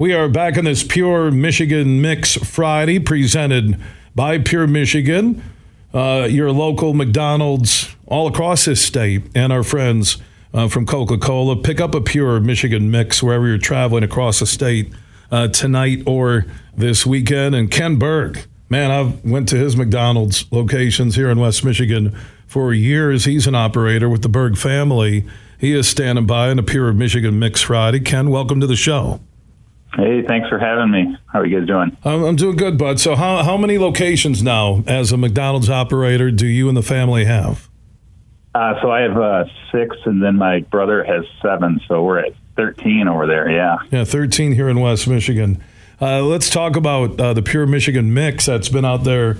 We are back in this Pure Michigan Mix Friday presented by Pure Michigan, uh, your local McDonald's all across this state, and our friends uh, from Coca Cola. Pick up a Pure Michigan Mix wherever you're traveling across the state uh, tonight or this weekend. And Ken Berg, man, I went to his McDonald's locations here in West Michigan for years. He's an operator with the Berg family. He is standing by in a Pure Michigan Mix Friday. Ken, welcome to the show. Hey, thanks for having me. How are you guys doing? I'm, I'm doing good, bud. So, how, how many locations now as a McDonald's operator do you and the family have? Uh, so, I have uh, six, and then my brother has seven. So, we're at 13 over there. Yeah. Yeah, 13 here in West Michigan. Uh, let's talk about uh, the Pure Michigan Mix that's been out there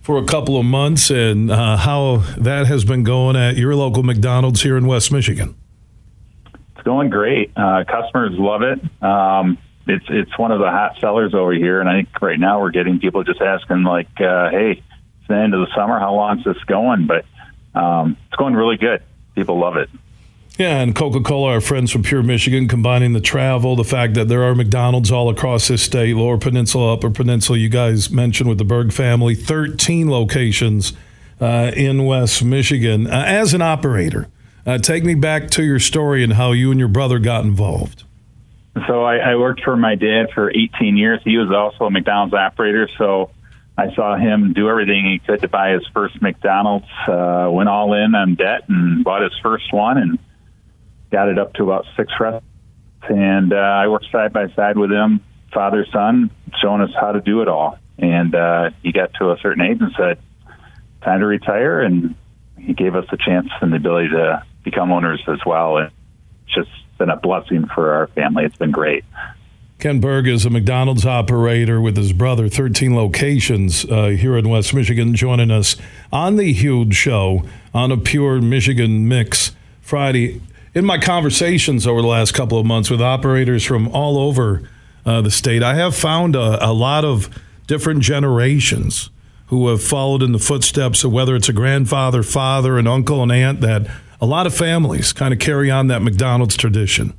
for a couple of months and uh, how that has been going at your local McDonald's here in West Michigan. It's going great. Uh, customers love it. Um, it's it's one of the hot sellers over here, and I think right now we're getting people just asking like, uh, "Hey, it's the end of the summer. How long's this going?" But um, it's going really good. People love it. Yeah, and Coca Cola, our friends from Pure Michigan, combining the travel, the fact that there are McDonald's all across this state, Lower Peninsula, Upper Peninsula. You guys mentioned with the Berg family, 13 locations uh, in West Michigan. Uh, as an operator, uh, take me back to your story and how you and your brother got involved. So I, I worked for my dad for 18 years. He was also a McDonald's operator. So I saw him do everything he could to buy his first McDonald's. Uh, went all in on debt and bought his first one and got it up to about six restaurants. And uh, I worked side by side with him, father son, showing us how to do it all. And uh, he got to a certain age and said, "Time to retire." And he gave us the chance and the ability to become owners as well. And just been a blessing for our family. It's been great. Ken Berg is a McDonald's operator with his brother, 13 locations uh, here in West Michigan, joining us on the huge show on a pure Michigan mix Friday. In my conversations over the last couple of months with operators from all over uh, the state, I have found a, a lot of different generations who have followed in the footsteps of whether it's a grandfather, father, an uncle, and aunt that a lot of families kind of carry on that McDonald's tradition.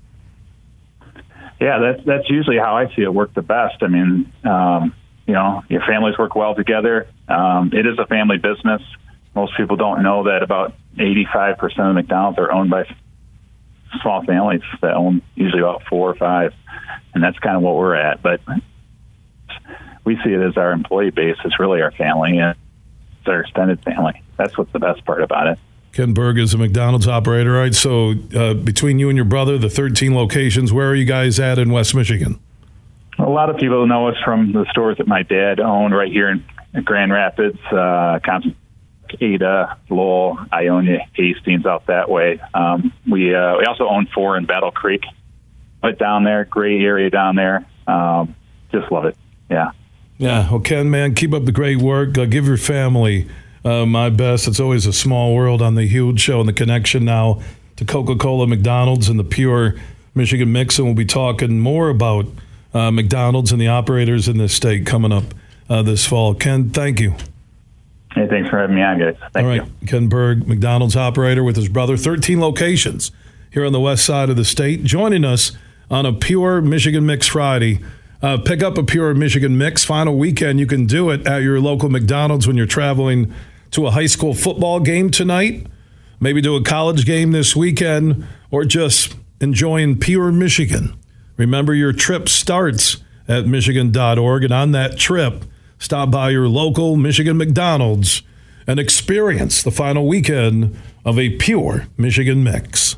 Yeah, that's that's usually how I see it work the best. I mean, um, you know, your families work well together. Um, it is a family business. Most people don't know that about 85% of McDonald's are owned by small families that own usually about four or five, and that's kind of what we're at. But we see it as our employee base. It's really our family and it's our extended family. That's what's the best part about it. Ken Berg is a McDonald's operator, right? So, uh, between you and your brother, the 13 locations, where are you guys at in West Michigan? A lot of people know us from the stores that my dad owned right here in Grand Rapids, uh, Ada, Lowell, Ionia, Hastings, out that way. Um, we uh, we also own four in Battle Creek, right down there, great area down there. Um, just love it. Yeah. Yeah. Well, Ken, man, keep up the great work. Uh, give your family uh, my best. It's always a small world on the huge show and the connection now to Coca Cola, McDonald's, and the pure Michigan mix. And we'll be talking more about uh, McDonald's and the operators in this state coming up uh, this fall. Ken, thank you. Hey, thanks for having me on, guys. Thank All right. You. Ken Berg, McDonald's operator with his brother, 13 locations here on the west side of the state, joining us on a pure Michigan Mix Friday. Uh, pick up a pure Michigan Mix. Final weekend, you can do it at your local McDonald's when you're traveling to a high school football game tonight, maybe to a college game this weekend, or just enjoying pure Michigan. Remember, your trip starts at Michigan.org, and on that trip, stop by your local Michigan McDonald's and experience the final weekend of a pure Michigan mix.